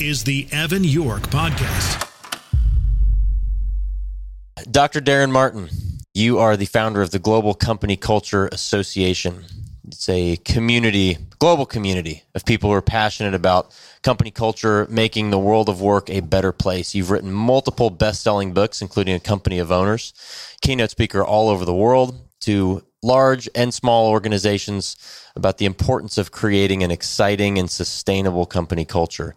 is the Evan York Podcast. Dr. Darren Martin, you are the founder of the Global Company Culture Association. It's a community, global community of people who are passionate about company culture, making the world of work a better place. You've written multiple best selling books, including A Company of Owners, keynote speaker all over the world to large and small organizations about the importance of creating an exciting and sustainable company culture.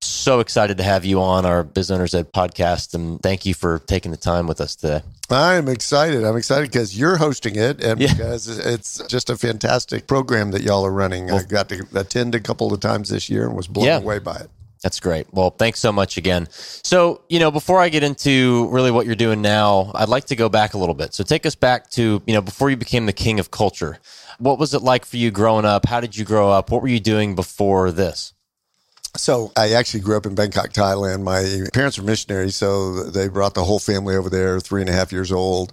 So excited to have you on our Biz Owners Ed podcast, and thank you for taking the time with us today. I'm excited. I'm excited because you're hosting it, and Yeah. because it's just a fantastic program that y'all are running. I got to attend a couple of times this year and was blown Yeah. away by it. That's great. Well, thanks so much again. So, you know, before I get into really what you're doing now, I'd like to go back a little bit. So, take us back to, you know, before you became the king of culture. What was it like for you growing up? How did you grow up? What were you doing before this? So I actually grew up in Bangkok, Thailand. My parents were missionaries, so they brought the whole family over there, three and a half years old.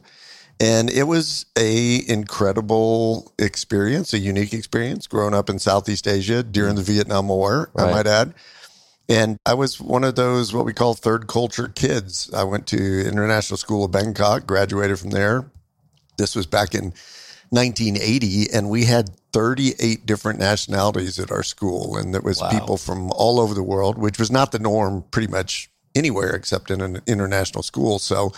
And it was a incredible experience, a unique experience growing up in Southeast Asia during the Vietnam War, I might add. And I was one of those what we call third culture kids. I went to International School of Bangkok, graduated from there. This was back in 1980, and we had 38 different nationalities at our school, and there was Wow. people from all over the world, which was not the norm pretty much anywhere except in an international school. So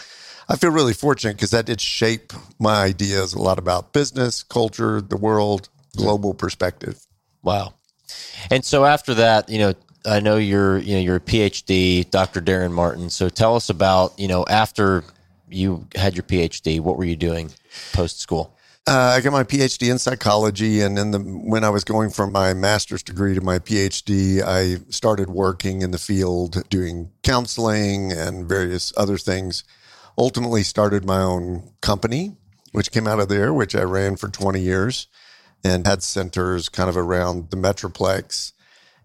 I feel really fortunate because that did shape my ideas a lot about business, culture, the world, global perspective. Wow. And so after that, you know, I know you're, you know, you're a PhD, Dr. Darren Martin. So tell us about, you know, after you had your PhD, what were you doing post school? Uh, I got my PhD in psychology, and then the, when I was going from my master's degree to my PhD, I started working in the field doing counseling and various other things. Ultimately, started my own company, which came out of there, which I ran for 20 years, and had centers kind of around the metroplex.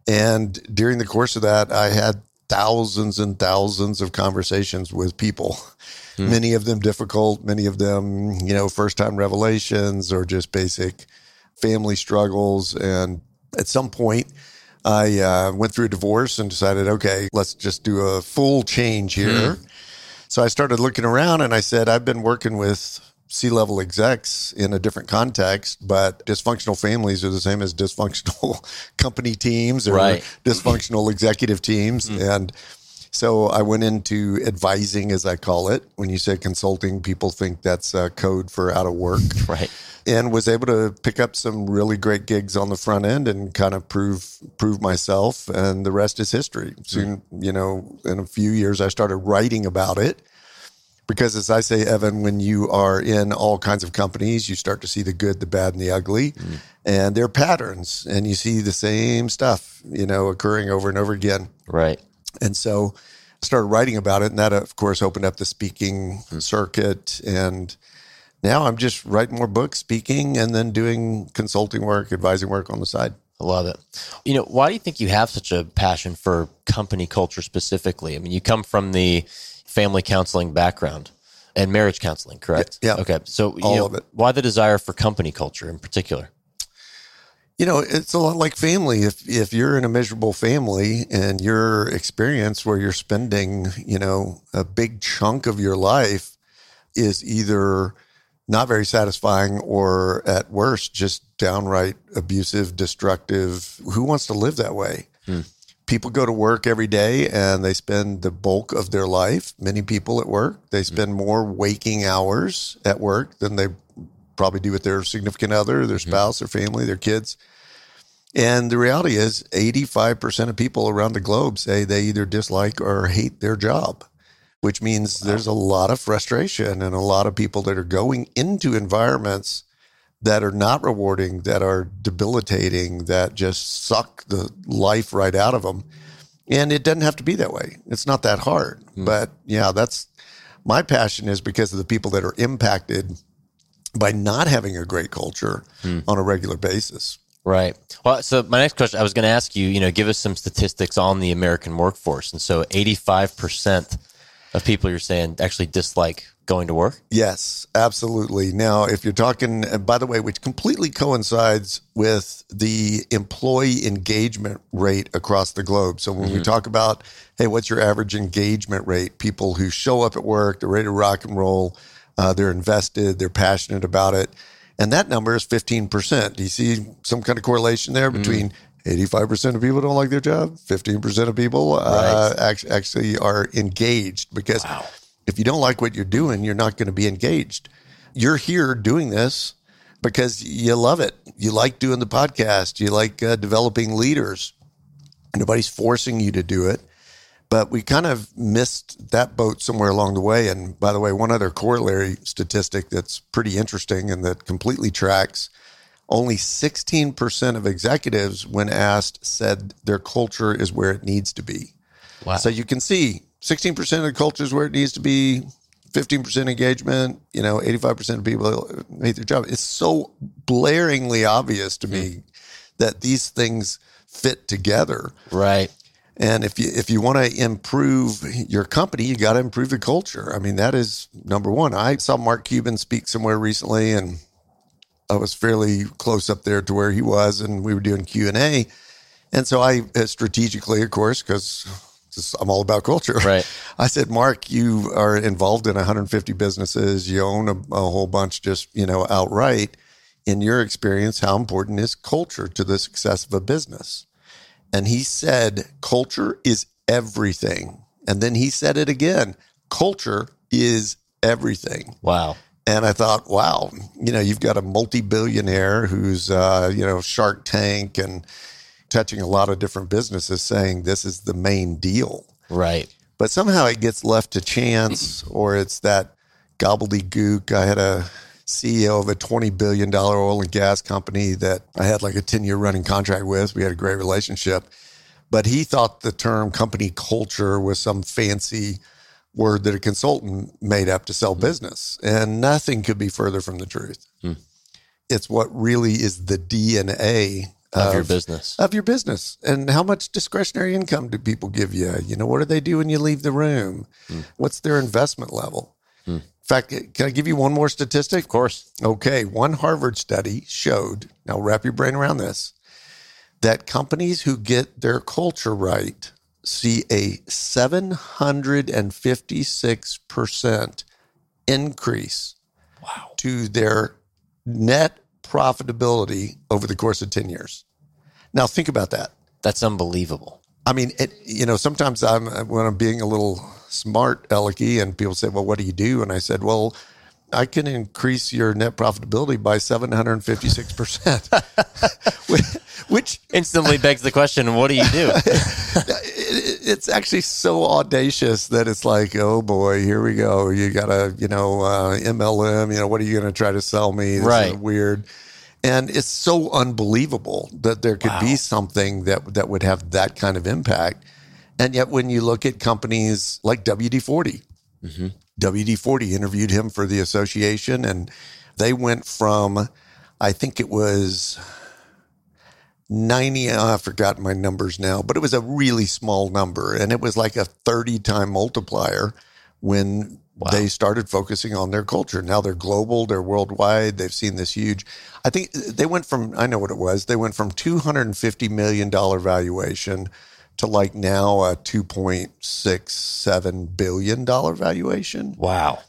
And during the course of that, I had thousands and thousands of conversations with people. Many of them difficult, many of them, you know, first time revelations or just basic family struggles. And at some point, I uh, went through a divorce and decided, okay, let's just do a full change here. So I started looking around and I said, I've been working with C level execs in a different context, but dysfunctional families are the same as dysfunctional company teams or Right. dysfunctional executive teams. And so I went into advising, as I call it. When you say consulting, people think that's uh, code for out of work Right. and was able to pick up some really great gigs on the front end and kind of prove prove myself and the rest is history soon you know in a few years i started writing about it because as i say evan when you are in all kinds of companies you start to see the good the bad and the ugly mm. and there are patterns and you see the same stuff you know occurring over and over again Right. and so I started writing about it. And that, of course, opened up the speaking hmm. circuit. And now I'm just writing more books, speaking, and then doing consulting work, advising work on the side. I love it. You know, why do you think you have such a passion for company culture specifically? I mean, you come from the family counseling background and marriage counseling, correct? Yeah, yeah. Okay. So, you All know, of it. why the desire for company culture in particular? You know, it's a lot like family. If if you're in a miserable family and your experience where you're spending, you know, a big chunk of your life is either not very satisfying or at worst just downright abusive, destructive, who wants to live that way? Hmm. People go to work every day and they spend the bulk of their life, many people at work, they mm-hmm. spend more waking hours at work than they probably do with their significant other, their mm-hmm. spouse, their family, their kids. And the reality is 85% of people around the globe say they either dislike or hate their job, which means there's a lot of frustration and a lot of people that are going into environments that are not rewarding, that are debilitating, that just suck the life right out of them. And it doesn't have to be that way. It's not that hard. Hmm. But yeah, that's my passion is because of the people that are impacted by not having a great culture hmm. on a regular basis. Right. Well, so my next question, I was going to ask you, you know, give us some statistics on the American workforce. And so 85% of people you're saying actually dislike going to work? Yes, absolutely. Now, if you're talking, and by the way, which completely coincides with the employee engagement rate across the globe. So when we talk about, hey, what's your average engagement rate? People who show up at work, they're ready to rock and roll, uh, they're invested, they're passionate about it. And that number is 15%. Do you see some kind of correlation there between 85% of people don't like their job, 15% of people uh, act- actually are engaged because if you don't like what you're doing, you're not going to be engaged. You're here doing this because you love it. You like doing the podcast. You like uh, developing leaders. Nobody's forcing you to do it. But we kind of missed that boat somewhere along the way. And by the way, one other corollary statistic that's pretty interesting and that completely tracks only 16% of executives, when asked, said their culture is where it needs to be. Wow. So you can see 16% of the culture is where it needs to be, 15% engagement, you know, 85% of people hate their job. It's so blaringly obvious to me that these things fit together. Right. And if you if you want to improve your company, you got to improve the culture. I mean, that is number one. I saw Mark Cuban speak somewhere recently, and I was fairly close up there to where he was, and we were doing Q and A. And so I uh, strategically, of course, because I'm all about culture. Right. I said, Mark, you are involved in 150 businesses. You own a, a whole bunch, just you know, outright. In your experience, how important is culture to the success of a business? And he said, culture is everything. And then he said it again culture is everything. Wow. And I thought, wow, you know, you've got a multi billionaire who's, uh, you know, Shark Tank and touching a lot of different businesses saying this is the main deal. Right. But somehow it gets left to chance or it's that gobbledygook. I had a CEO of a $20 billion oil and gas company that I had like a 10 year running contract with. We had a great relationship. But he thought the term company culture was some fancy word that a consultant made up to sell hmm. business. And nothing could be further from the truth. Hmm. It's what really is the DNA Of your business. of your business. And how much discretionary income do people give you? You know what do they do when you leave the room? Hmm. What's their investment level? Hmm. In fact can i give you one more statistic? Of course. okay one harvard study showed now wrap your brain around this that companies who get their culture right see a 756% increase wow. to their net profitability over the course of 10 years. Now, think about that. That's unbelievable. I mean, it, you know, sometimes I'm when I'm being a little smart, alecky, and people say, "Well, what do you do?" And I said, "Well, I can increase your net profitability by 756 percent," which Instantly begs the question, what do you do? it, it's actually so audacious that it's like, oh boy, here we go. You got to, you know, uh, MLM. You know, what are you going to try to sell me? This is Right. weird. And it's so unbelievable that there could be something that that would have that kind of impact. And yet, when you look at companies like WD 40, WD 40 interviewed him for the association, and they went from, I think it was 90 oh, i've forgotten my numbers now but it was a really small number and it was like a 30 time multiplier when they started focusing on their culture. Now they're global they're worldwide they've seen this huge i think they went from i know what it was they went from 250 million dollar valuation to like now a 2.67 billion dollar valuation. Wow.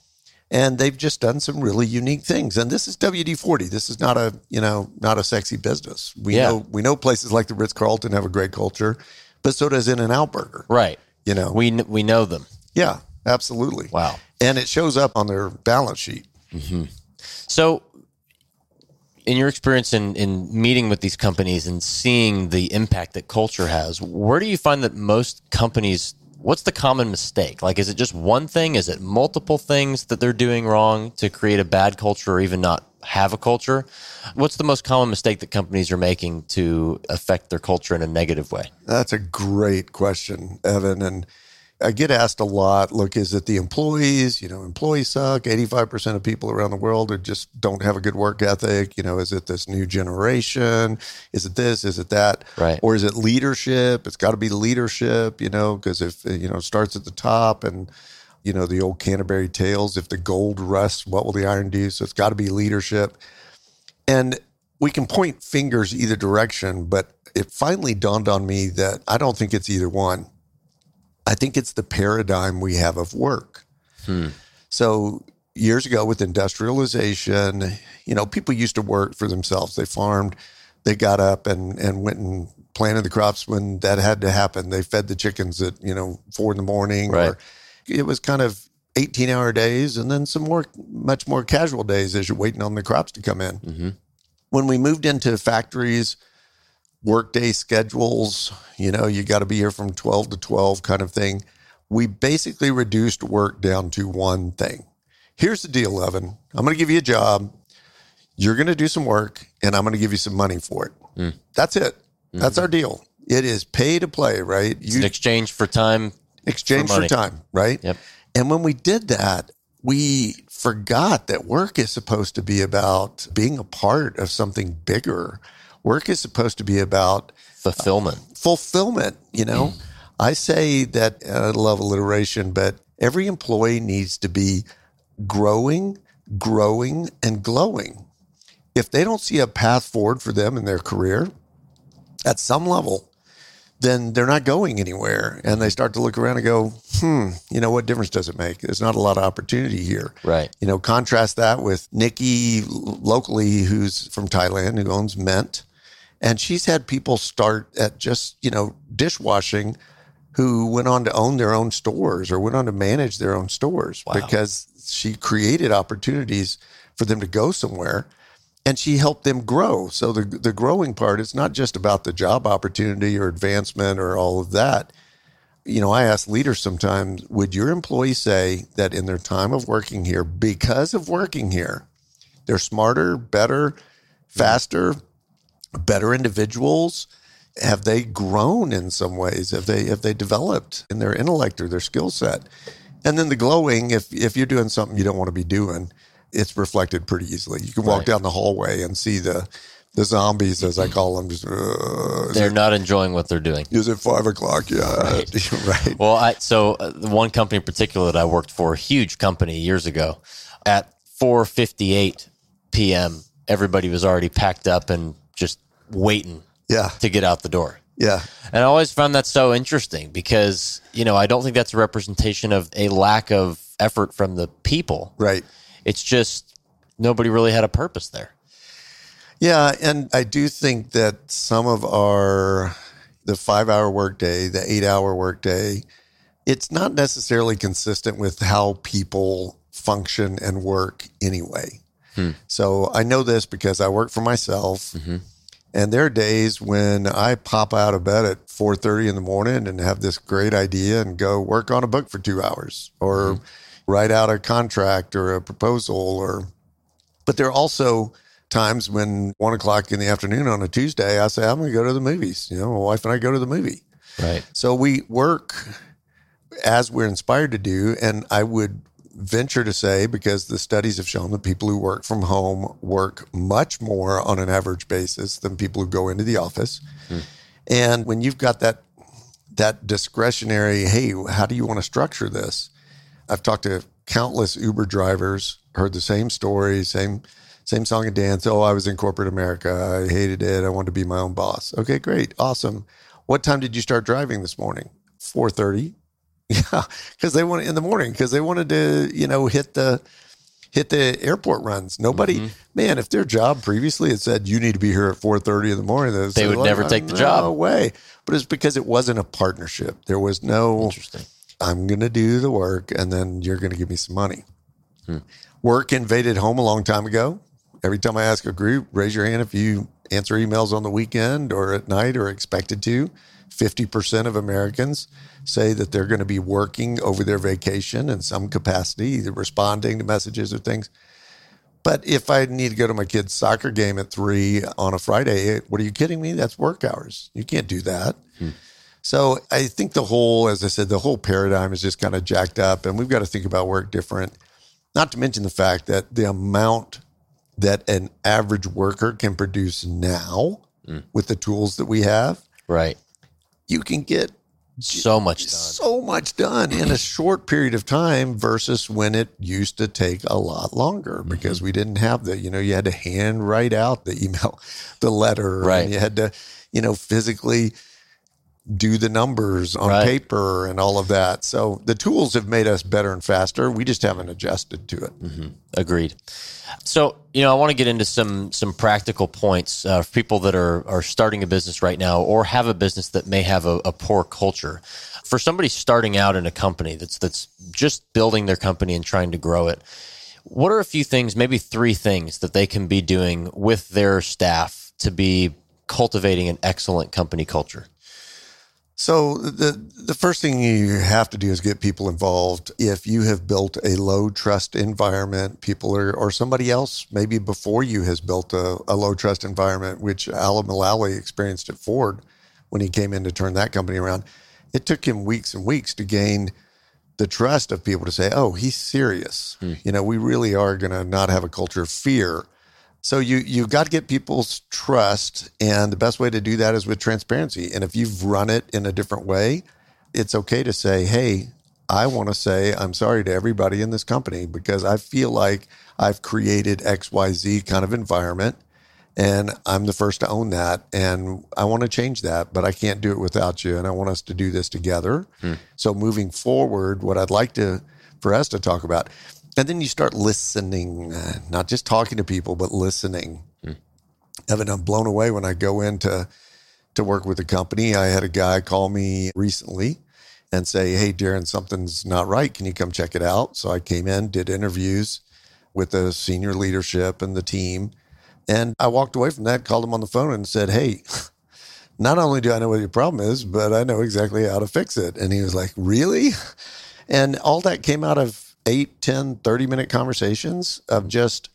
And they've just done some really unique things. And this is WD forty. This is not a you know not a sexy business. We Yeah. know we know places like the Ritz Carlton have a great culture, but so does In-N-Out Burger. Right. You know, We we know them. yeah, absolutely. Wow. And it shows up on their balance sheet. Mm-hmm. So, in your experience in, in meeting with these companies and seeing the impact that culture has, where do you find that most companies, what's the common mistake? Like, is it just one thing? Is it multiple things that they're doing wrong to create a bad culture or even not have a culture? What's the most common mistake that companies are making to affect their culture in a negative way? That's a great question, Evan. And I get asked a lot look, is it the employees? You know, employees suck. 85% of people around the world are just don't have a good work ethic. You know, is it this new generation? Is it this? Is it that? Right. Or is it leadership? It's got to be leadership, you know, because if, you know, it starts at the top and you know, the old Canterbury tales. If the gold rusts, what will the iron do? So it's got to be leadership. And we can point fingers either direction, but it finally dawned on me that I don't think it's either one. I think it's the paradigm we have of work. Hmm. So years ago with industrialization, you know, people used to work for themselves. They farmed, they got up and, and went and planted the crops when that had to happen. They fed the chickens at, you know, four in the morning. Right. Or it was kind of 18 hour days and then some more, much more casual days as you're waiting on the crops to come in. Mm-hmm. When we moved into factories, workday schedules, you know, you got to be here from 12 to 12 kind of thing. We basically reduced work down to one thing. Here's the deal, Evan. I'm going to give you a job. You're going to do some work and I'm going to give you some money for it. Mm. That's it. Mm-hmm. That's our deal. It is pay to play, right? It's an exchange for time. exchange for for, time, right? Yep. And when we did that, we forgot that work is supposed to be about being a part of something bigger. Work is supposed to be about Fulfillment. fulfillment. You know, I say that uh, I love alliteration, but every employee needs to be growing, growing, and glowing. If they don't see a path forward for them in their career at some level, then they're not going anywhere. And they start to look around and go, hmm, you know, what difference does it make? There's not a lot of opportunity here. Right. You know, contrast that with Nikki locally, who's from Thailand, who owns Mint. And she's had people start at just, you know, dishwashing who went on to own their own stores or went on to manage their own stores because she created opportunities for them to go somewhere and she helped them grow. So the the growing part is not just about the job opportunity or advancement or all of that. You know, I ask leaders sometimes, would your employees say that in their time of working here, because of working here, they're smarter, better, mm-hmm. faster, better individuals? Have they grown in some ways? Have they have they developed in their intellect or their skill set? And then the glowing, if if you're doing something you don't want to be doing, it's reflected pretty easily. You can walk Right. down the hallway and see the the zombies, as I call them. Just uh, They're it, not enjoying what they're doing. is it five o'clock? Yeah, right. Well, I so uh, the one company in particular that I worked for, a huge company years ago, at 4:58 p.m., everybody was already packed up and just waiting Yeah, to get out the door. yeah, And I always found that so interesting because, you know, I don't think that's a representation of a lack of effort from the people. right. It's just nobody really had a purpose there. Yeah, and I do think that some of our the five hour workday, the eight hour workday, it's not necessarily consistent with how people function and work anyway. So I know this because I work for myself. Mm-hmm. And there are days when I pop out of bed at 4:30 in the morning and have this great idea and go work on a book for 2 hours or mm-hmm. write out a contract or a proposal or but there are also times when one o'clock in the afternoon on a Tuesday, I say, I'm going to go to the movies. You know, my wife and I go to the movie. Right. So we work as we're inspired to do. And I would venture to say, because the studies have shown that people who work from home work much more on an average basis than people who go into the office. Hmm. And when you've got that that discretionary, hey, how do you want to structure this? I've talked to countless Uber drivers, heard the same story, same same song and dance. Oh, I was in corporate America. I hated it. I wanted to be my own boss. Okay, great, awesome. What time did you start driving this morning? Four thirty. Yeah, because they wanted in the morning because they wanted to, you know, hit the hit the airport runs. Nobody, Mm-hmm. man, if their job previously had said you need to be here at four thirty in the morning, They say, would "Well, never take the no job." way. But it's because it wasn't a partnership. There was no. Interesting. I'm going to do the work and then you're going to give me some money. Hmm. Work invaded home a long time ago. Every time I ask a group, raise your hand if you answer emails on the weekend or at night or expected to. 50% of Americans say that they're going to be working over their vacation in some capacity, either responding to messages or things. But if I need to go to my kid's soccer game at three on a Friday, what are you kidding me? That's work hours. You can't do that. Hmm. So I think the whole, as I said, the whole paradigm is just kind of jacked up, and we've got to think about work different. Not to mention the fact that the amount that an average worker can produce now with the tools that we have, Right. you can get So much done. so much done in a short period of time versus when it used to take a lot longer Mm-hmm. because we didn't have the, you know, you had to hand write out the email, the letter, and Right. you had to, you know, physically do the numbers on Right. paper and all of that. So the tools have made us better and faster. We just haven't adjusted to it. Agreed. So, you know, I want to get into some some practical points uh, for people that are are starting a business right now or have a business that may have a, a poor culture. For somebody starting out in a company that's that's just building their company and trying to grow it, what are a few things, maybe three things that they can be doing with their staff to be cultivating an excellent company culture? So the the first thing you have to do is get people involved. If you have built a low trust environment, people are or somebody else maybe before you has built a, a low trust environment, which Alan Mulally experienced at Ford when he came in to turn that company around. It took him weeks and weeks to gain the trust of people to say, "Oh, he's serious." Hmm. You know, we really are going to not have a culture of fear. So you you got to get people's trust, and the best way to do that is with transparency. And if you've run it in a different way, it's okay to say, "Hey, I want to say I'm sorry to everybody in this company because I feel like I've created X Y Z kind of environment, and I'm the first to own that, and I want to change that, but I can't do it without you, and I want us to do this together." Hmm. So moving forward, what I'd like to for us to talk about. And then you start listening, uh, not just talking to people, but listening. Evan, I'm blown away when I go into to work with a company. I had a guy call me recently and say, "Hey, Darren, something's not right. Can you come check it out?" So I came in, did interviews with the senior leadership and the team, and I walked away from that, called him on the phone, and said, "Hey." Not only do I know what your problem is, but I know exactly how to fix it. And he was like, Really? And all that came out of 8, 10, 30 minute conversations of just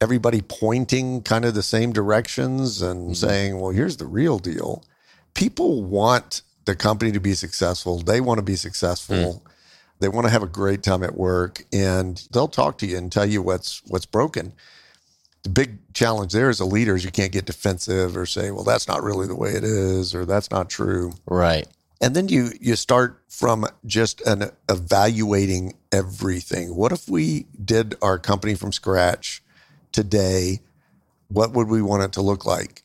everybody pointing kind of the same directions and mm-hmm. saying, well, here's the real deal. People want the company to be successful. They want to be successful. Mm. They want to have a great time at work and they'll talk to you and tell you what's what's broken. The big challenge there as a leader is you can't get defensive or say, well, that's not really the way it is or that's not true Right. And then you you start from just an evaluating everything. What if we did our company from scratch today? What would we want it to look like?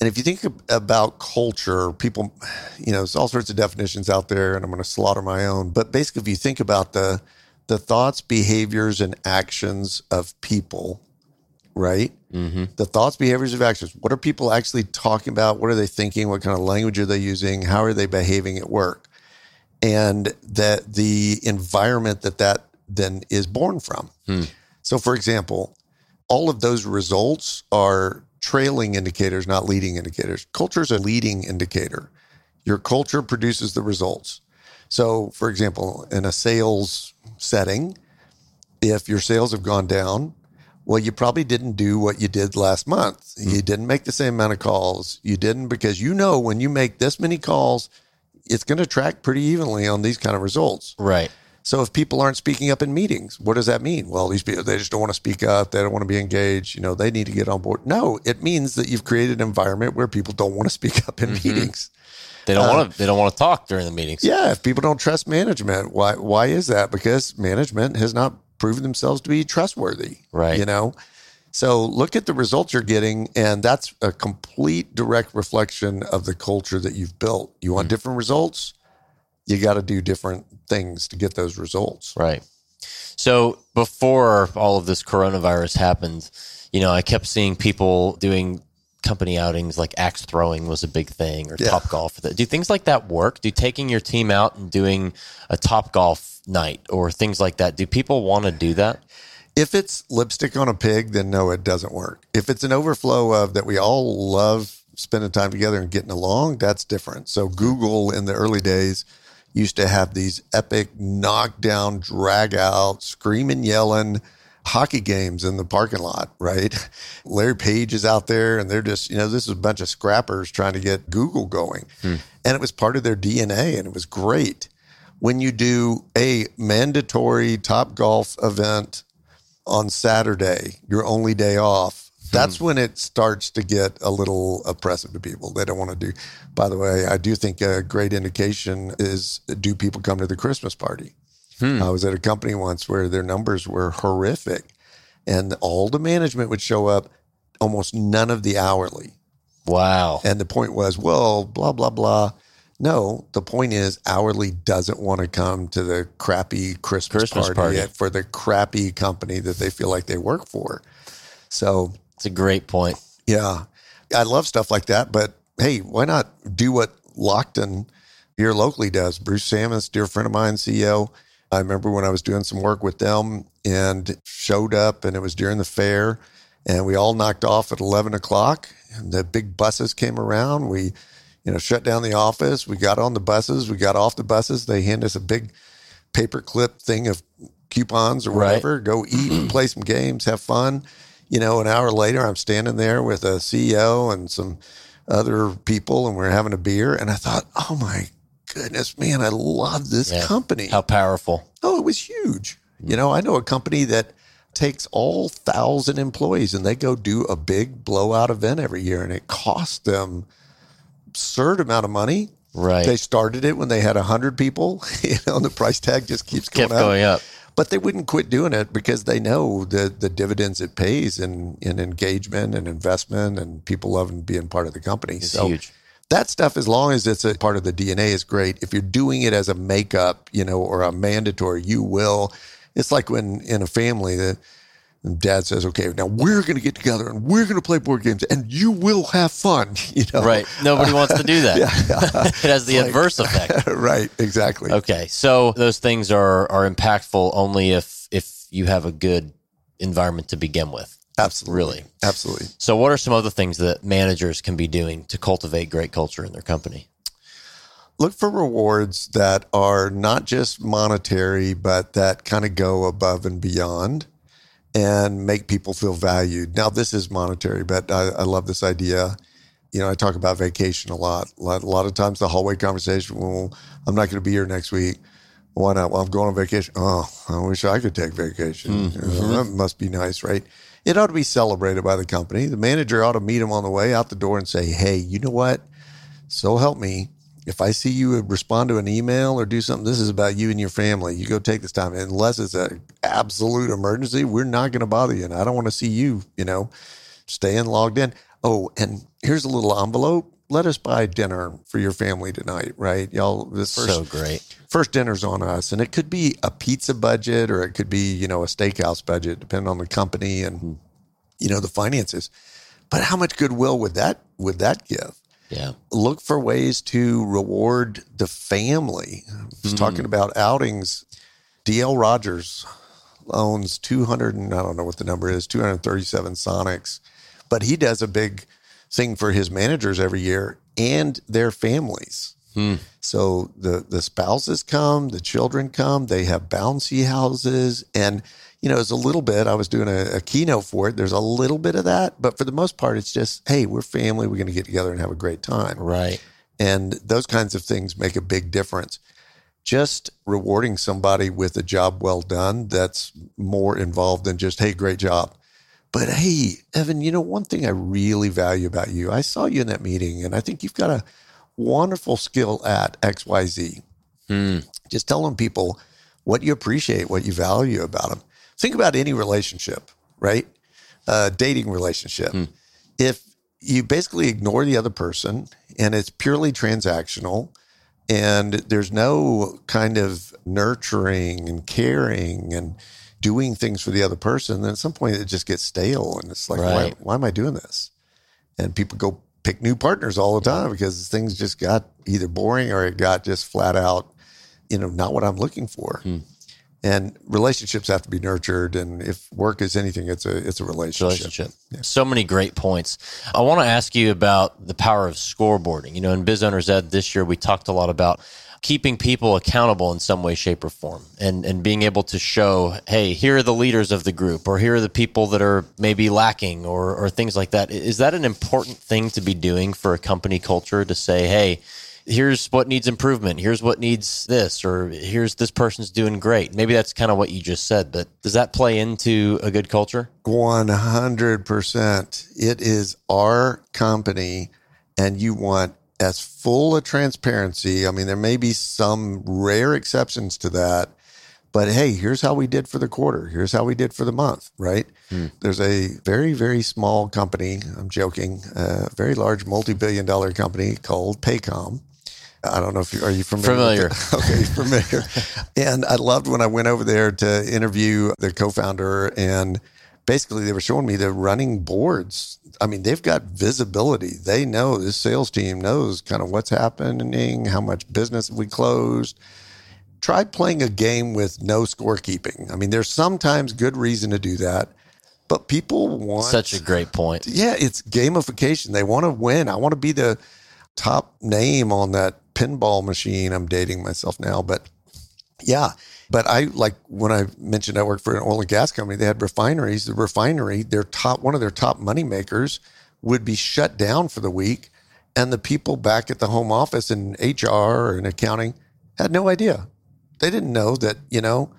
And if you think about culture people you know there's all sorts of definitions out there and i'm going to slaughter my own but basically if you think about the the thoughts behaviors and actions of people right Mm-hmm. the thoughts, behaviors, of actions. What are people actually talking about? What are they thinking? What kind of language are they using? How are they behaving at work? And that the environment that that then is born from. So, for example, all of those results are trailing indicators, not leading indicators. Culture is a leading indicator. Your culture produces the results. So, for example, in a sales setting, if your sales have gone down, well, you probably didn't do what you did last month. Hmm. You didn't make the same amount of calls. You didn't because you know when you make this many calls, it's going to track pretty evenly on these kind of results. Right. So if people aren't speaking up in meetings, what does that mean? Well, these people they just don't want to speak up. They don't want to be engaged. You know, they need to get on board. No, it means that you've created an environment where people don't want to speak up in mm-hmm. meetings. They don't want to. Uh, they don't want to talk during the meetings. Yeah, if people don't trust management, why why is that? Because management has not proven themselves to be trustworthy. Right. You know? So look at the results you're getting, and that's a complete direct reflection of the culture that you've built. You want mm-hmm. different results, you got to do different things to get those results. Right. So before all of this coronavirus happened, you know, I kept seeing people doing company outings like axe throwing was a big thing or Yeah. top golf. Do things like that work? Do taking your team out and doing a top golf night or things like that? Do people want to do that? If it's lipstick on a pig, then no, it doesn't work. If it's an overflow of that we all love spending time together and getting along, that's different. So Google in the early days used to have these epic knockdown, drag out, screaming, yelling hockey games in the parking lot, right? Larry Page is out there and they're just, you know, this is a bunch of scrappers trying to get Google going. Hmm. And it was part of their DNA and it was great. When you do a mandatory top golf event on Saturday, your only day off That's hmm. when it starts to get a little oppressive to people. They don't want to do. By the way, I do think a great indication is do people come to the Christmas party? Hmm. I was at a company once where their numbers were horrific, and all the management would show up, almost none of the hourly. Wow. And the point was, well, blah, blah, blah. No, the point is, hourly doesn't want to come to the crappy Christmas, Christmas party, party. for the crappy company that they feel like they work for. So, It's a great point. yeah, I love stuff like that. But hey, why not do what Lockton here locally does? Bruce Samus, dear friend of mine, CEO. I remember when I was doing some work with them and showed up, and it was during the fair, and we all knocked off at eleven o'clock. And the big buses came around. We, you know, shut down the office. We got on the buses. We got off the buses. They hand us a big paperclip thing of coupons or Right. whatever. Go eat and play some games, have fun. You know, an hour later, I'm standing there with a CEO and some other people, and we're having a beer. And I thought, oh my goodness, man, I love this Yeah. company. How powerful. Oh, it was huge. Hmm. You know, I know a company that takes all thousand employees and they go do a big blowout event every year, and it costs them absurd amount of money. Right. They started it when they had hundred people. You know, and the price tag just keeps going up. going up. But they wouldn't quit doing it because they know the the dividends it pays in in engagement and investment and people loving being part of the company. It's so huge. that stuff, as long as it's a part of the DNA, is great. If you're doing it as a makeup, you know, or a mandatory, you will. It's like when in a family the and dad says, "Okay, now we're going to get together and we're going to play board games, and you will have fun." You know, Right. Nobody wants to do that. it has the like- adverse effect. right, exactly. Okay. So those things are are impactful only if if you have a good environment to begin with. Absolutely, Really. absolutely. So what are some other things that managers can be doing to cultivate great culture in their company? look for rewards that are not just monetary, but that kind of go above and beyond and make people feel valued. Now, this is monetary, but I, I love this idea. You know, I talk about vacation a lot. A lot, a lot of times, the hallway conversation, well, I'm not going to be here next week. Why not? Well, I'm going on vacation. Oh, I wish I could take vacation. Hmm. You know, that mm-hmm. must be nice, right? It ought to be celebrated by the company. The manager ought to meet him on the way out the door and say, hey, you know what? So help me. If I see you respond to an email or do something, this is about you and your family. You go take this time. Unless it's an absolute emergency, we're not going to bother you. And I don't want to see you, you know, staying logged in. Oh, and here's a little envelope. Let us buy dinner for your family tonight, right? Y'all, this first, so great. first dinner's on us. And it could be a pizza budget or it could be, you know, a steakhouse budget, depending on the company and, mm-hmm. you know, the finances. But how much goodwill would that would that give? Yeah. look for ways to reward the family. I was hmm. talking about outings. DL Rogers owns 200 and I don't know what the number is, 237 Sonics, but he does a big thing for his managers every year and their families. Hmm. So the the spouses come, the children come, they have bouncy houses and you know, it's a little bit. I was doing a, a keynote for it. There's a little bit of that, but for the most part, it's just, hey, we're family. We're going to get together and have a great time. Right. And those kinds of things make a big difference. Just rewarding somebody with a job well done, that's more involved than just, hey, great job. But hey, Evan, you know, one thing I really value about you, I saw you in that meeting and I think you've got a wonderful skill at XYZ. Just telling people what you appreciate, what you value about them. Think about any relationship, right? Uh, dating relationship. If you basically ignore the other person and it's purely transactional and there's no kind of nurturing and caring and doing things for the other person, then at some point it just gets stale and it's like, Right. why, why am I doing this? And people go pick new partners all the time because things just got either boring or it got just flat out, you know, not what I'm looking for. Hmm. And relationships have to be nurtured. And if work is anything, it's a it's a relationship. relationship. So many great points. I want to ask you about the power of scoreboarding. You know, in Biz Owners Ed this year, we talked a lot about keeping people accountable in some way, shape, or form, and and being able to show, hey, here are the leaders of the group, or here are the people that are maybe lacking, or or things like that. Is that an important thing to be doing for a company culture to say, hey? here's what needs improvement. Here's what needs this, or here's this person's doing great. Maybe that's kind of what you just said, but does that play into a good culture? 100%. It is our company, and you want as full a transparency. I mean, there may be some rare exceptions to that, but hey, here's how we did for the quarter. Here's how we did for the month, right? Hmm. There's a very, very small company, I'm joking, a very large multi billion dollar company called Paycom. I don't know if you are you familiar. Familiar. okay, familiar. and I loved when I went over there to interview the co-founder and basically they were showing me the running boards. I mean, they've got visibility. They know this sales team knows kind of what's happening, how much business we closed. Try playing a game with no scorekeeping. I mean, there's sometimes good reason to do that, but people want such a great point. Yeah, it's gamification. They want to win. I want to be the top name on that pinball machine. I'm dating myself now, but yeah, but I like when I mentioned I worked for an oil and gas company, they had refineries. The refinery, their top, one of their top money makers would be shut down for the week. And the people back at the home office in HR and accounting had no idea. They didn't know that, you know,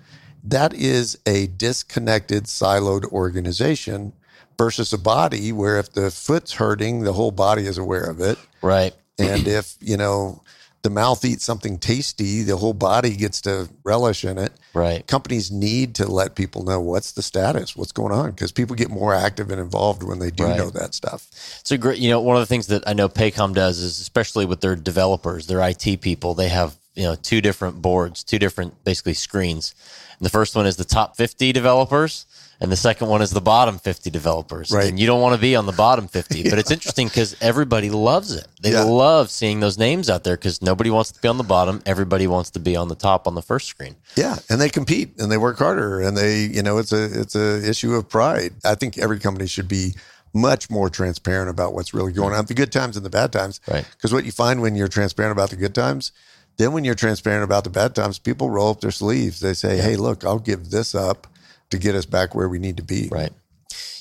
that is a disconnected, siloed organization versus a body where if the foot's hurting, the whole body is aware of it. Right. And if, you know, the mouth eats something tasty, the whole body gets to relish in it. Right. Companies need to let people know what's the status, what's going on, because people get more active and involved when they do right. know that stuff. So great. You know, one of the things that I know Paycom does is, especially with their developers, their IT people, they have you know two different boards, two different basically screens. And the first one is the top 50 developers and the second one is the bottom 50 developers. Right. And you don't want to be on the bottom 50, yeah. but it's interesting because everybody loves it. They yeah. love seeing those names out there because nobody wants to be on the bottom. Everybody wants to be on the top on the first screen. Yeah. And they compete and they work harder and they, you know, it's a, it's a issue of pride. I think every company should be much more transparent about what's really going on, the good times and the bad times. Right. Because what you find when you're transparent about the good times, then when you're transparent about the bad times, people roll up their sleeves. They say, Hey, look, I'll give this up to get us back where we need to be. Right.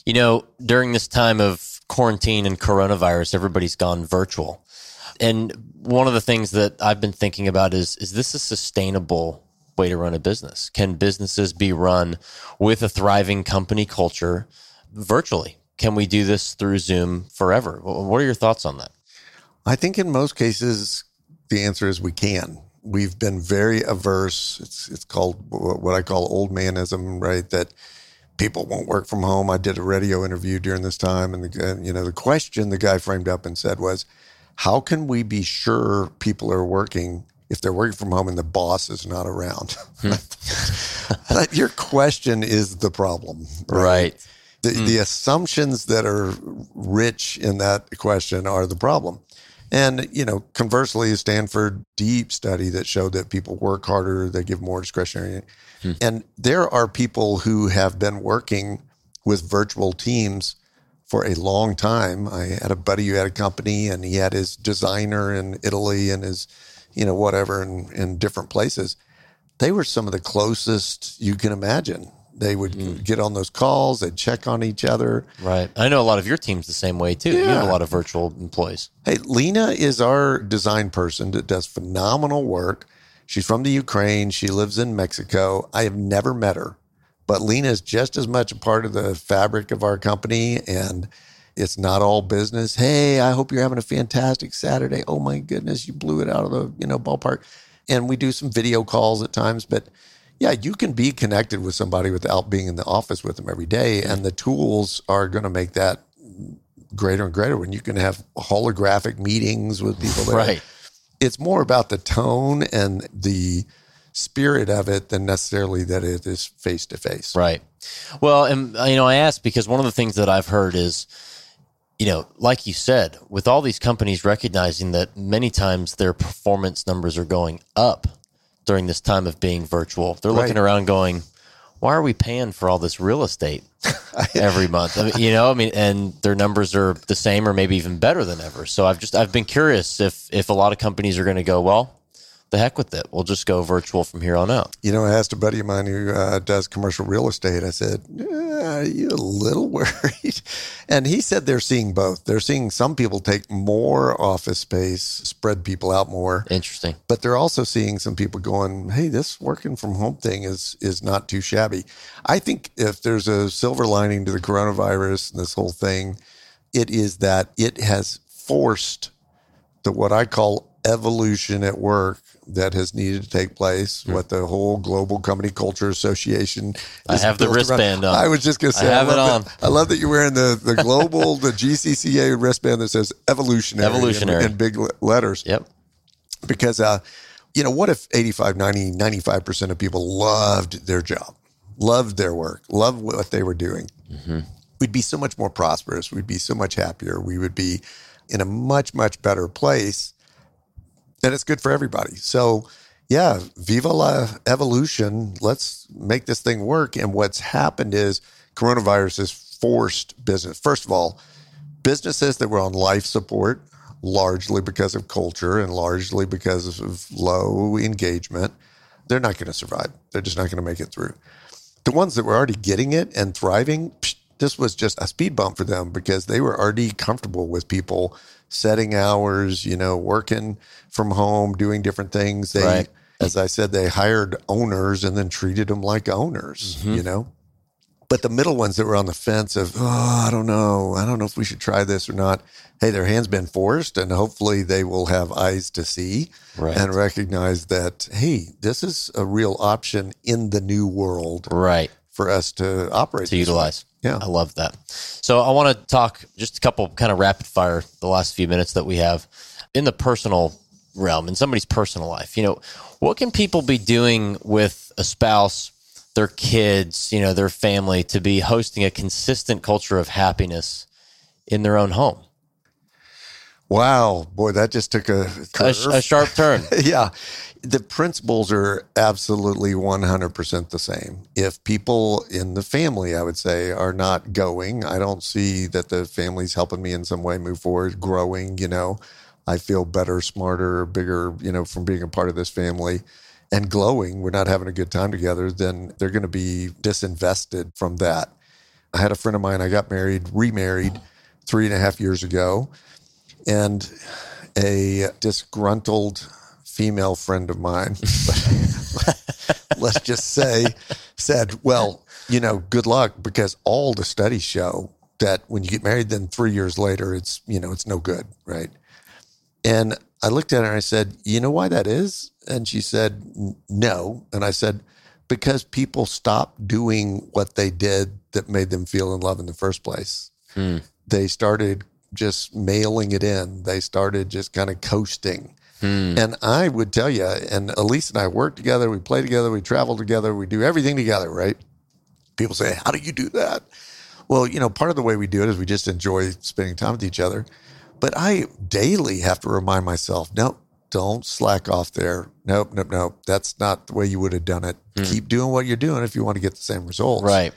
You know, during this time of quarantine and coronavirus, everybody's gone virtual. And one of the things that I've been thinking about is is this a sustainable way to run a business? Can businesses be run with a thriving company culture virtually? Can we do this through Zoom forever? What are your thoughts on that? I think in most cases, the answer is we can we've been very averse. It's it's called what I call old manism, right? That people won't work from home. I did a radio interview during this time, and the you know the question the guy framed up and said was, "How can we be sure people are working if they're working from home and the boss is not around?" Hmm. Your question is the problem, right? right. The, mm. the assumptions that are rich in that question are the problem. And, you know, conversely, a Stanford deep study that showed that people work harder, they give more discretionary. Hmm. And there are people who have been working with virtual teams for a long time. I had a buddy who had a company and he had his designer in Italy and his, you know, whatever in, in different places. They were some of the closest you can imagine. They would mm. get on those calls. They'd check on each other. Right. I know a lot of your team's the same way too. Yeah. You have a lot of virtual employees. Hey, Lena is our design person that does phenomenal work. She's from the Ukraine. She lives in Mexico. I have never met her, but Lena is just as much a part of the fabric of our company. And it's not all business. Hey, I hope you're having a fantastic Saturday. Oh my goodness, you blew it out of the you know ballpark. And we do some video calls at times, but yeah, you can be connected with somebody without being in the office with them every day. And the tools are going to make that greater and greater when you can have holographic meetings with people. There. Right. It's more about the tone and the spirit of it than necessarily that it is face to face. Right. Well, and uh, you know, I asked because one of the things that I've heard is, you know, like you said, with all these companies recognizing that many times their performance numbers are going up during this time of being virtual. They're right. looking around going, why are we paying for all this real estate every month? I mean, you know, I mean, and their numbers are the same or maybe even better than ever. So I've just I've been curious if if a lot of companies are going to go, well, the heck with it. We'll just go virtual from here on out. You know, I asked a buddy of mine who uh, does commercial real estate. I said, "Are you a little worried?" And he said they're seeing both. They're seeing some people take more office space, spread people out more, Interesting. but they're also seeing some people going, "Hey, this working from home thing is is not too shabby." I think if there's a silver lining to the coronavirus and this whole thing, it is that it has forced the what I call evolution at work that has needed to take place. What the whole Global Company Culture Association. I have the built around. wristband on. I was just going to say, I have it love that- I love that you're wearing the the global, the GCCA wristband that says evolutionary, in- Evolutionary. in, big letters Yep. because uh you know what if 85 90 95% of people loved their job loved their work loved what they were doing we'd be so much more prosperous we'd be so much happier we would be in a much much better place and it's good for everybody so yeah viva la evolution let's make this thing work and what's happened is coronavirus has forced business first of all businesses that were on life support, largely because of culture and largely because of low engagement, they're not going to survive. They're just not going to make it through. The ones that were already getting it and thriving, psh, this was just a speed bump for them because they were already comfortable with people setting hours, you know, working from home, doing different things. They, Right. as I said, they hired owners and then treated them like owners, mm-hmm. you know? But the middle ones that were on the fence of, oh, I don't know, I don't know if we should try this or not. Hey, their hand's been forced, and hopefully they will have eyes to see Right. and recognize that, hey, this is a real option in the new world Right. for us to operate. To utilize. way. Yeah. I love that. So I want to talk just a couple kind of rapid fire the last few minutes that we have in the personal realm in somebody's personal life. You know, what can people be doing with a spouse, their kids, you know, their family to be hosting a consistent culture of happiness in their own home? Wow, boy, that just took a A, a sharp turn. yeah. The principles are absolutely 100% the same. If people in the family, I would say, are not going, I don't see that the family's helping me in some way move forward, growing, you know. I feel better, smarter, bigger, you know, from being a part of this family and glowing. We're not having a good time together, then they're going to be disinvested from that. I had a friend of mine, I got married, remarried three and a half years ago and a disgruntled female friend of mine, let's just say, said, Well, you know, good luck because all the studies show that when you get married, then three years later, it's, you know, it's no good, right? And I looked at her and I said, You know why that is? And she said, No. And I said, Because people stopped doing what they did that made them feel in love in the first place. Hmm. They started just mailing it in, they started just kind of coasting. Hmm. And I would tell you, and Elise and I work together, we play together, we travel together, we do everything together, right? People say, How do you do that? Well, you know, part of the way we do it is we just enjoy spending time with each other. But I daily have to remind myself, nope, don't slack off there. Nope, nope, nope. That's not the way you would have done it. Hmm. Keep doing what you're doing if you want to get the same results. Right.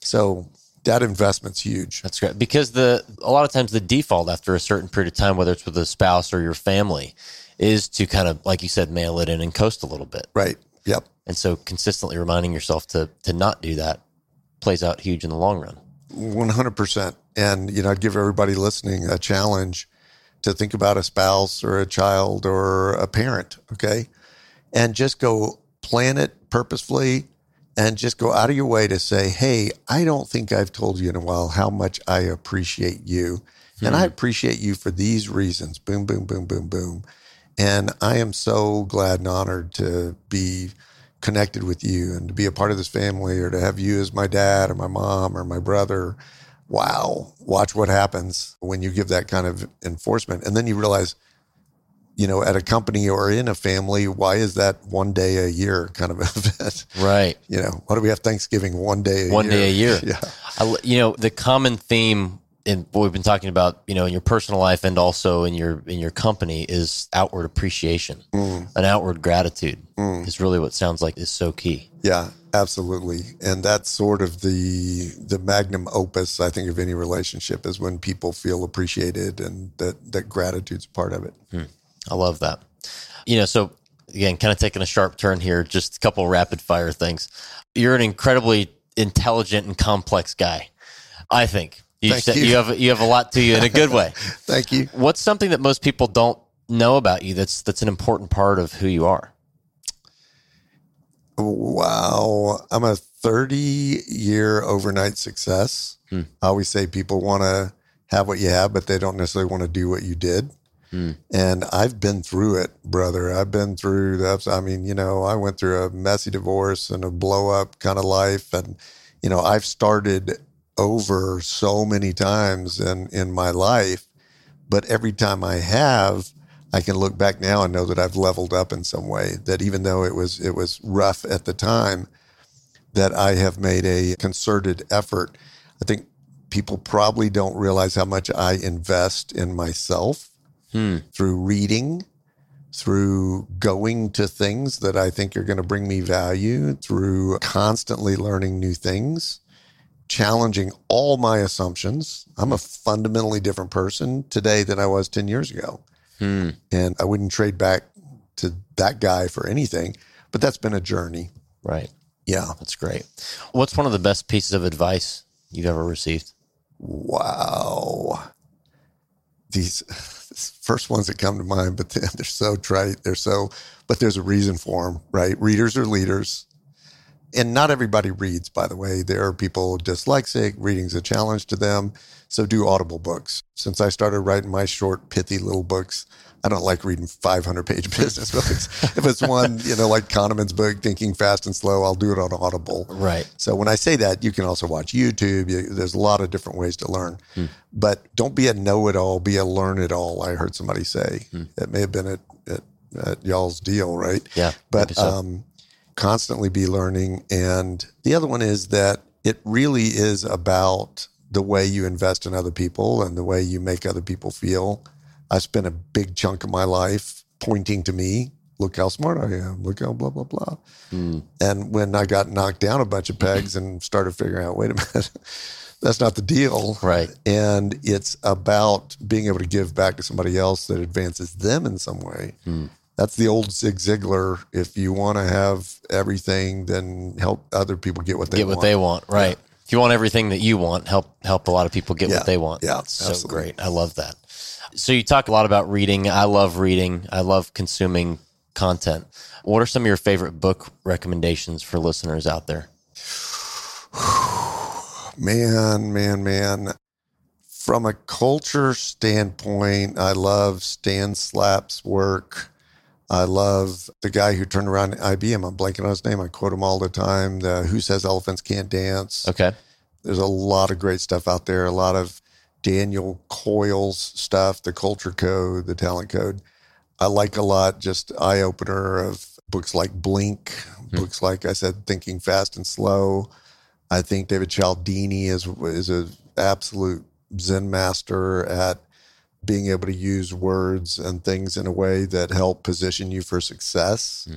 So that investment's huge. That's great because the a lot of times the default after a certain period of time, whether it's with a spouse or your family, is to kind of like you said, mail it in and coast a little bit. Right. Yep. And so consistently reminding yourself to to not do that plays out huge in the long run. 100%. And, you know, I'd give everybody listening a challenge to think about a spouse or a child or a parent, okay? And just go plan it purposefully and just go out of your way to say, hey, I don't think I've told you in a while how much I appreciate you. And I hmm. appreciate you for these reasons. Boom, boom, boom, boom, boom. And I am so glad and honored to be connected with you and to be a part of this family or to have you as my dad or my mom or my brother. Wow. Watch what happens when you give that kind of enforcement. And then you realize, you know, at a company or in a family, why is that one day a year kind of event? Right. You know, why do we have Thanksgiving one day a One year? day a year. Yeah. I you know, the common theme in what we've been talking about, you know, in your personal life and also in your in your company is outward appreciation, mm. an outward gratitude mm. is really what sounds like is so key. Yeah, absolutely. And that's sort of the the magnum opus, I think, of any relationship is when people feel appreciated and that that gratitude's part of it. Hmm. I love that. You know, so again, kind of taking a sharp turn here, just a couple rapid fire things. You're an incredibly intelligent and complex guy. I think you, Thank said- you. you have you have a lot to you in a good way. Thank you. What's something that most people don't know about you that's that's an important part of who you are? Wow. I'm a 30 year overnight success. Hmm. I always say people want to have what you have, but they don't necessarily want to do what you did. Hmm. And I've been through it, brother. I've been through the. I mean, you know, I went through a messy divorce and a blow up kind of life. And, you know, I've started over so many times in, in my life. But every time I have, I can look back now and know that I've leveled up in some way. That even though it was it was rough at the time, that I have made a concerted effort. I think people probably don't realize how much I invest in myself Hmm. through reading, through going to things that I think are going to bring me value, through constantly learning new things, challenging all my assumptions. I'm a fundamentally different person today than I was 10 years ago. Hmm. And I wouldn't trade back to that guy for anything, but that's been a journey. Right. Yeah. That's great. What's one of the best pieces of advice you've ever received? Wow. These first ones that come to mind, but they're they're so trite. They're so, but there's a reason for them, right? Readers are leaders. And not everybody reads, by the way. There are people dyslexic, reading's a challenge to them. So do audible books. Since I started writing my short, pithy little books, I don't like reading 500 page business books. if it's one, you know, like Kahneman's book, Thinking Fast and Slow, I'll do it on Audible. Right. So when I say that, you can also watch YouTube. You, there's a lot of different ways to learn, but don't be a know-it-all. Be a learn-it-all. I heard somebody say it may have been at, at, at y'all's deal, right? Yeah, But um, constantly be learning. And the other one is that it really is about the way you invest in other people and the way you make other people feel. I spent a big chunk of my life pointing to me. Look how smart I am. Look how blah blah blah. Hmm. And when I got knocked down a bunch of pegs and started figuring out, wait a minute, that's not the deal. Right. And it's about being able to give back to somebody else that advances them in some way. Hmm. That's the old Zig Ziglar. If you want to have everything, then help other people get what they get want. what they want. Right. If you want everything that you want, help help a lot of people get Yeah. what they want. Yeah, That's so absolutely. great. I love that. So you talk a lot about reading. I love reading. I love consuming content. What are some of your favorite book recommendations for listeners out there? Man, man, man. From a culture standpoint, I love Stan Slap's work. I love the guy who turned around IBM. I'm blanking on his name. I quote him all the time. The Who Says Elephants Can't Dance. Okay. There's a lot of great stuff out there. A lot of Daniel Coyle's stuff, the Culture Code, the Talent Code. I like a lot. Just eye opener of books like Blink, hmm. books like I said, Thinking Fast and Slow. I think David Cialdini is is a absolute Zen master at being able to use words and things in a way that help position you for success.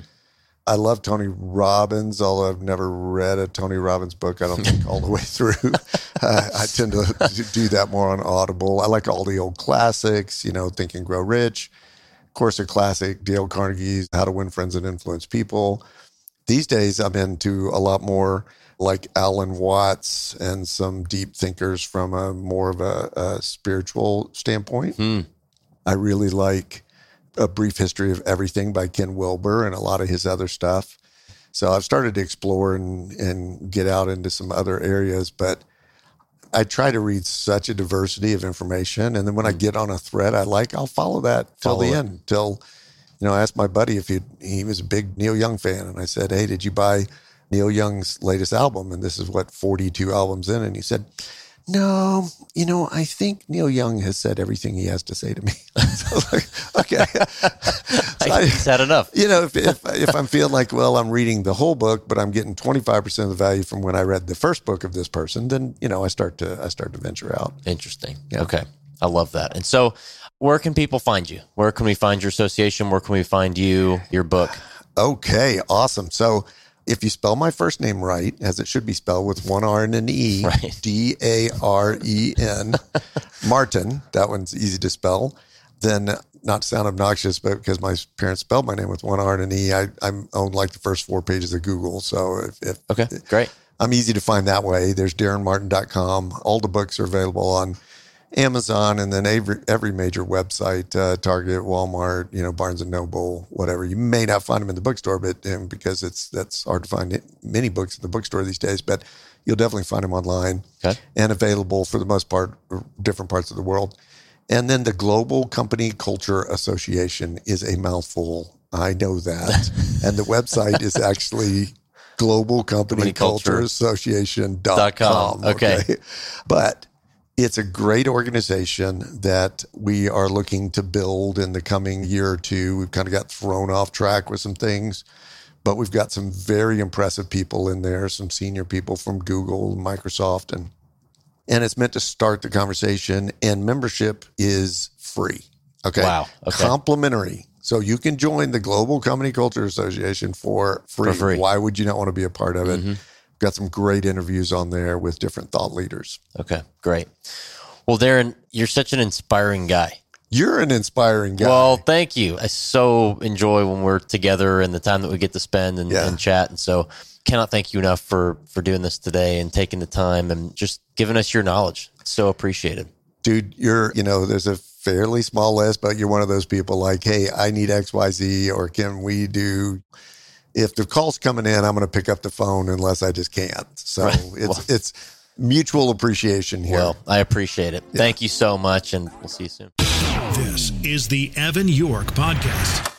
I love Tony Robbins, although I've never read a Tony Robbins book. I don't think all the way through. uh, I tend to do that more on Audible. I like all the old classics, you know, Think and Grow Rich. Of course, a classic, Dale Carnegie's How to Win Friends and Influence People. These days, I'm into a lot more like Alan Watts and some deep thinkers from a more of a, a spiritual standpoint. Hmm. I really like A Brief History of Everything by Ken Wilber and a lot of his other stuff. So I've started to explore and, and get out into some other areas, but I try to read such a diversity of information. And then when I get on a thread I like, I'll follow that till Hmm. The it. end. Till, you know, I asked my buddy if he he was a big Neil Young fan. And I said, Hey, did you buy Neil Young's latest album? And this is what, 42 albums in. And he said, no, you know, I think Neil Young has said everything he has to say to me. so like, okay. So I- He's had enough. you know, if, if, if I'm feeling like, well, I'm reading the whole book, but I'm getting 25% of the value from when I read the first book of this person, then, you know, I start to, I start to venture out. Interesting. Okay. I love that. And so, where can people find you? Where can we find your association? Where can we find you, your book? Okay. Awesome. So if you spell my first name right, as it should be spelled with one R and an E, Right. D A R E N, Martin, that one's easy to spell, then not to sound obnoxious, but because my parents spelled my name with one R and an E, I, I'm own like the first four pages of Google. So if, if Okay, great. I'm easy to find that way. There's darenmartin.com. All the books are available on Amazon and then every, every major website, uh, Target, Walmart, you know, Barnes and Noble, whatever. You may not find them in the bookstore, but um, because it's that's hard to find many books in the bookstore these days, but you'll definitely find them online Okay. and available for the most part, different parts of the world. And then the Global Company Culture Association is a mouthful. I know that. and the website is actually Global Company, Company Culture Culture Association Dot com. Okay. But it's a great organization that we are looking to build in the coming year or two. We've kind of got thrown off track with some things, but we've got some very impressive people in there, some senior people from Google, and Microsoft, and and it's meant to start the conversation. And membership is free. Okay. Wow. Okay. Complimentary. So you can join the Global Company Culture Association for free. For free. Mm-hmm. Why would you not want to be a part of it? Got some great interviews on there with different thought leaders. Okay, great. Well, Daren, you're such an inspiring guy. You're an inspiring guy. Well, thank you. I so enjoy when we're together and the time that we get to spend and, Yeah. and chat. And so, cannot thank you enough for for doing this today and taking the time and just giving us your knowledge. It's so appreciated. dude, you're, you know, there's a fairly small list, but you're one of those people like, hey, I need XYZ, or can we do, if the call's coming in, I'm going to pick up the phone unless I just can't. So Right. it's, Well- it's mutual appreciation here. Well, I appreciate it. Thank you so much, and we'll see you soon. This is the Evan York Podcast.